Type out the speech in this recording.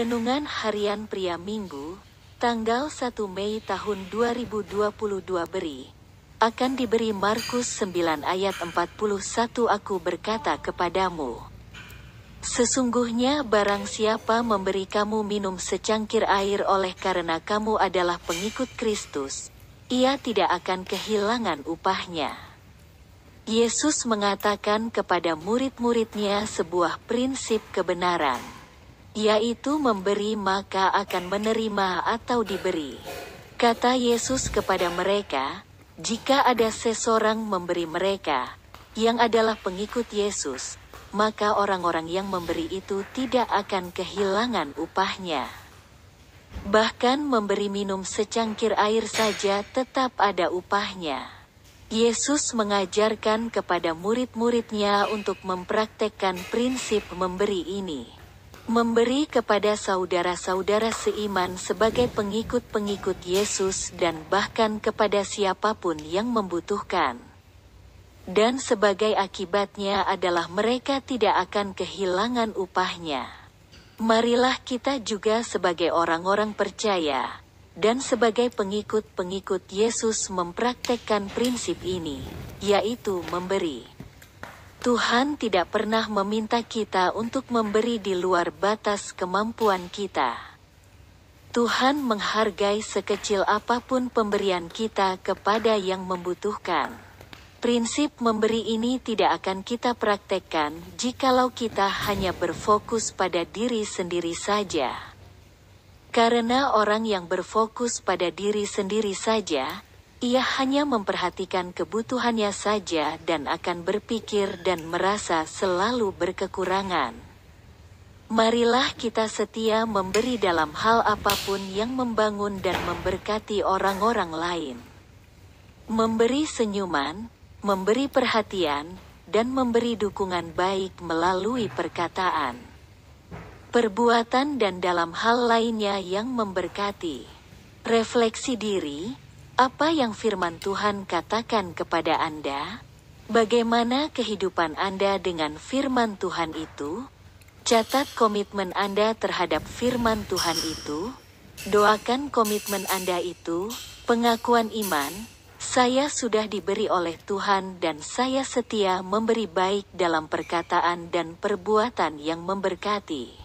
Renungan Harian Pria Minggu, tanggal 1 Mei tahun 2022 beri. Akan diberi Markus 9 ayat 41 Aku berkata kepadamu. Sesungguhnya barang siapa memberi kamu minum secangkir air oleh karena kamu adalah pengikut Kristus, ia tidak akan kehilangan upahnya. Yesus mengatakan kepada murid-muridnya sebuah prinsip kebenaran yaitu memberi maka akan menerima atau diberi. Kata Yesus kepada mereka, jika ada seseorang memberi mereka, yang adalah pengikut Yesus, maka orang-orang yang memberi itu tidak akan kehilangan upahnya. Bahkan memberi minum secangkir air saja tetap ada upahnya. Yesus mengajarkan kepada murid-muridnya untuk mempraktekkan prinsip memberi ini memberi kepada saudara-saudara seiman sebagai pengikut-pengikut Yesus dan bahkan kepada siapa pun yang membutuhkan. Dan sebagai akibatnya adalah mereka tidak akan kehilangan upahnya. Marilah kita juga sebagai orang-orang percaya, dan sebagai pengikut-pengikut Yesus mempraktekkan prinsip ini, yaitu memberi. Tuhan tidak pernah meminta kita untuk memberi di luar batas kemampuan kita. Tuhan menghargai sekecil apa pun pemberian kita kepada yang membutuhkan. Prinsip memberi ini tidak akan kita praktekkan jikalau kita hanya berfokus pada diri sendiri saja. Karena orang yang berfokus pada diri sendiri saja, ia hanya memperhatikan kebutuhannya saja dan akan berpikir dan merasa selalu berkekurangan. Marilah kita setia memberi dalam hal apa pun yang membangun dan memberkati orang-orang lain. Memberi senyuman, memberi perhatian, dan memberi dukungan baik melalui perkataan, perbuatan, dan dalam hal lainnya yang memberkati. Refleksi diri apa yang firman Tuhan katakan kepada Anda? Bagaimana kehidupan Anda dengan firman Tuhan itu? Catat komitmen Anda terhadap firman Tuhan itu. Doakan komitmen Anda itu, pengakuan iman, saya sudah diberi oleh Tuhan dan saya setia memberi baik dalam perkataan dan perbuatan yang memberkati.